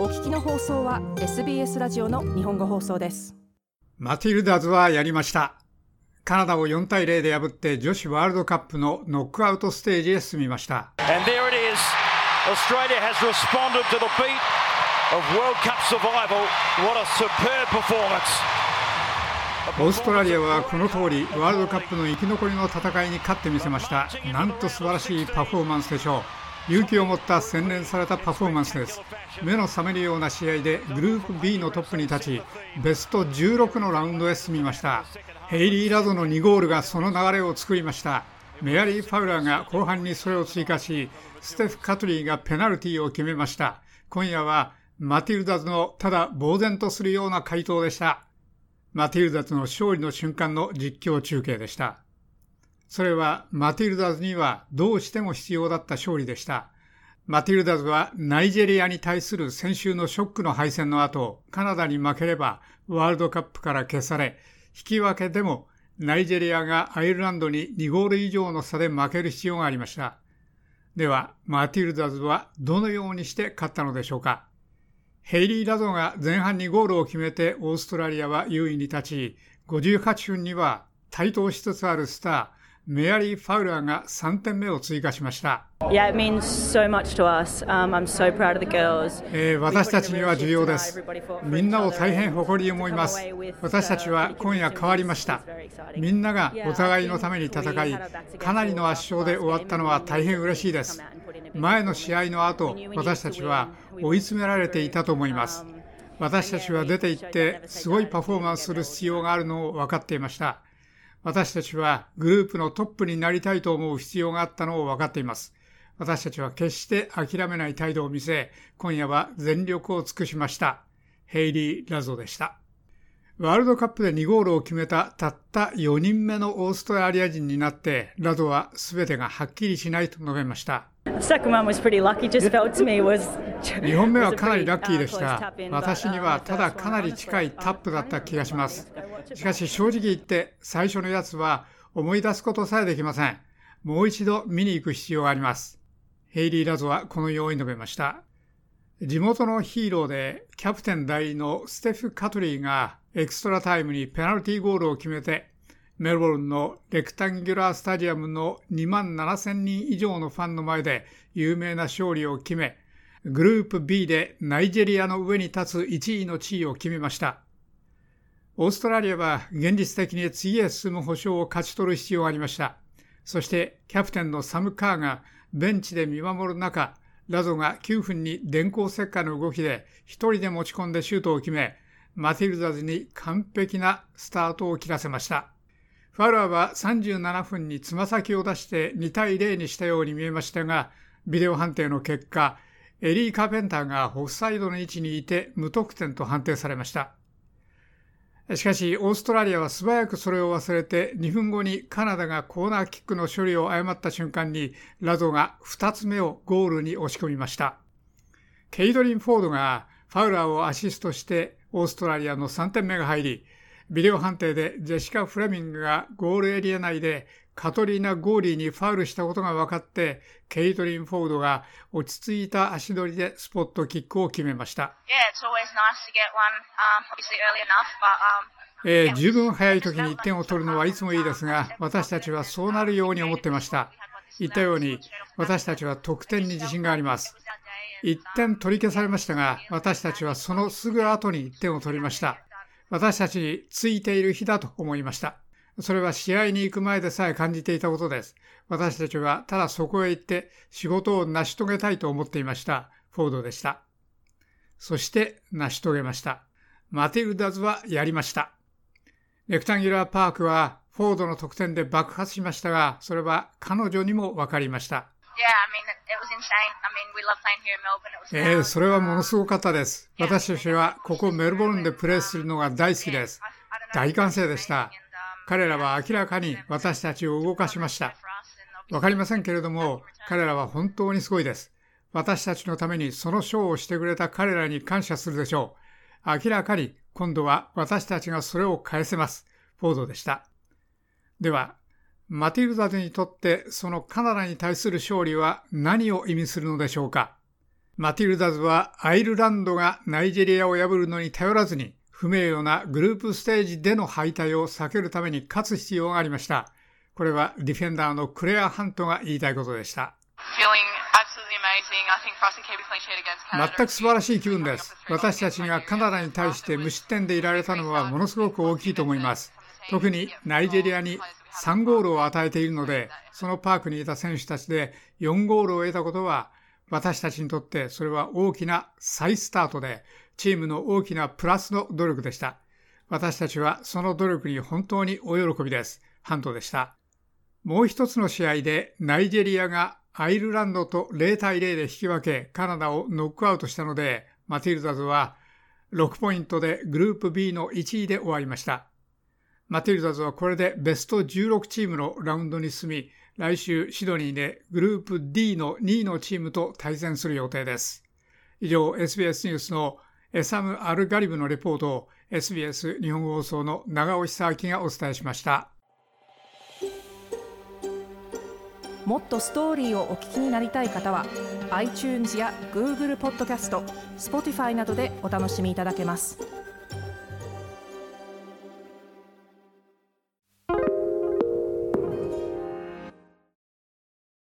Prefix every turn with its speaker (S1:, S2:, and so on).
S1: お聞きの放送は SBS ラジオの日本語放送です。
S2: マティルダズはやりました。カナダを4対0で破って女子ワールドカップのノックアウトステージへ進みました。
S3: Australia has responded to the beat of World Cup survival. What a superb performance.
S2: オーストラリアはこの通りワールドカップの生き残りの戦いに勝ってみせました。なんと素晴らしいパフォーマンスでしょう勇気を持った洗練されたパフォーマンスです。目の覚めるような試合でグループ B のトップに立ちベスト16のラウンドへ進みました。ヘイリー・ラドの2ゴールがその流れを作りました。メアリー・ファウラーが後半にそれを追加しステフ・カトリーがペナルティを決めました。今夜はマティルダズのただ呆然とするような回答でした。マティルダズの勝利の瞬間の実況中継でした。それはマティルダズにはどうしても必要だった勝利でした。マティルダズはナイジェリアに対する先週のショックの敗戦の後、カナダに負ければワールドカップから消され、引き分けでもナイジェリアがアイルランドに2ゴール以上の差で負ける必要がありました。では、マティルダズはどのようにして勝ったのでしょうかヘイリー・ラドが前半にゴールを決めてオーストラリアは優位に立ち、58分には台頭しつつあるスター、メアリー・ファウラーが3点目を追加しました。
S4: Yeah, so um, so
S2: えー、私たちには重要です。みんなを大変誇りに思います。私たちは今夜変わりました。みんながお互いのために戦い、かなりの圧勝で終わったのは大変嬉しいです。前の試合の後、私たちは追い詰められていたと思います。私たちは出て行って、すごいパフォーマンスする必要があるのを分かっていました。私たちはグループのトップになりたいと思う必要があったのを分かっています。私たちは決して諦めない態度を見せ、今夜は全力を尽くしました。ヘイリー・ラゾでした。ワールドカップで2ゴールを決めたたった4人目のオーストラリア人になって、ラドは全てがはっきりしないと述べました。
S4: 2
S2: 本目はかなりラッキーでした。私にはただかなり近いタップだった気がします。しかし正直言って最初のやつは思い出すことさえできません。もう一度見に行く必要があります。ヘイリー・ラゾはこのように述べました。地元のヒーローでキャプテン代理のステフ・カトリーがエクストラタイムにペナルティーゴールを決めて、メルボルンのレクタンギュラースタジアムの2万7000人以上のファンの前で有名な勝利を決め、グループ B でナイジェリアの上に立つ1位の地位を決めました。オーストラリアは現実的に次へ進む保証を勝ち取る必要がありました。そしてキャプテンのサム・カーがベンチで見守る中、ラゾが9分に電光石火の動きで1人で持ち込んでシュートを決め、マティルダズに完璧なスタートを切らせました。ファラーは37分につま先を出して2対0にしたように見えましたが、ビデオ判定の結果、エリー・カーペンターがオフサイドの位置にいて無得点と判定されました。しかし、オーストラリアは素早くそれを忘れて、2分後にカナダがコーナーキックの処理を誤った瞬間に、ラドが2つ目をゴールに押し込みました。ケイドリン・フォードがファウラーをアシストしてオーストラリアの3点目が入り、ビデオ判定でジェシカ・フレミングがゴールエリア内でカトリーナ・ゴーリーにファウルしたことが分かって、ケイトリン・フォードが落ち着いた足取りでスポットキックを決めました。えー、十分早い時に1点を取るのはいつもいいですが、私たちはそうなるように思ってました。言ったように、私たちは得点に自信があります。1点取り消されましたが、私たちはそのすぐ後に1点を取りました。私たちについている日だと思いました。それは試合に行く前でさえ感じていたことです。私たちはただそこへ行って仕事を成し遂げたいと思っていました。フォードでした。そして成し遂げました。マティルダズはやりました。レクタンギュラーパークはフォードの得点で爆発しましたが、それは彼女にも分かりました。えー、それはものすごかったです。私たちはここメルボルンでプレーするのが大好きです。大歓声でした。彼らは明らかに私たちを動かしました。わかりませんけれども、彼らは本当にすごいです。私たちのためにそのショーをしてくれた彼らに感謝するでしょう。明らかに今度は私たちがそれを返せます。フォードでした。では、マティルダにとってそのカナダに対する勝利は何を意味するのでしょうかマティルダズはアイルランドがナイジェリアを破るのに頼らずに不名誉なグループステージでの敗退を避けるために勝つ必要がありました。これはディフェンダーのクレア・ハントが言いたいことでした。全く素晴らしい気分です。私たちがカナダに対して無失点でいられたのはものすごく大きいと思います。特にナイジェリアに3ゴールを与えているので、そのパークにいた選手たちで4ゴールを得たことは、私たちにとってそれは大きな再スタートで、チームの大きなプラスの努力でした。私たちはその努力に本当にお喜びです。ハントでした。もう一つの試合でナイジェリアがアイルランドと0対0で引き分けカナダをノックアウトしたのでマティルダズは6ポイントでグループ B の1位で終わりました。マティルダズはこれでベスト16チームのラウンドに進み来週シドニーでグループ D の2位のチームと対戦する予定です。以上 SBS ニュースのサム・アルガリブのレポートを SBS 日本放送の長尾久明がお伝えしました。
S1: もっとストーリーをお聞きになりたい方は iTunes や Google ポッドキャスト Spotify などでお楽しみいただけます。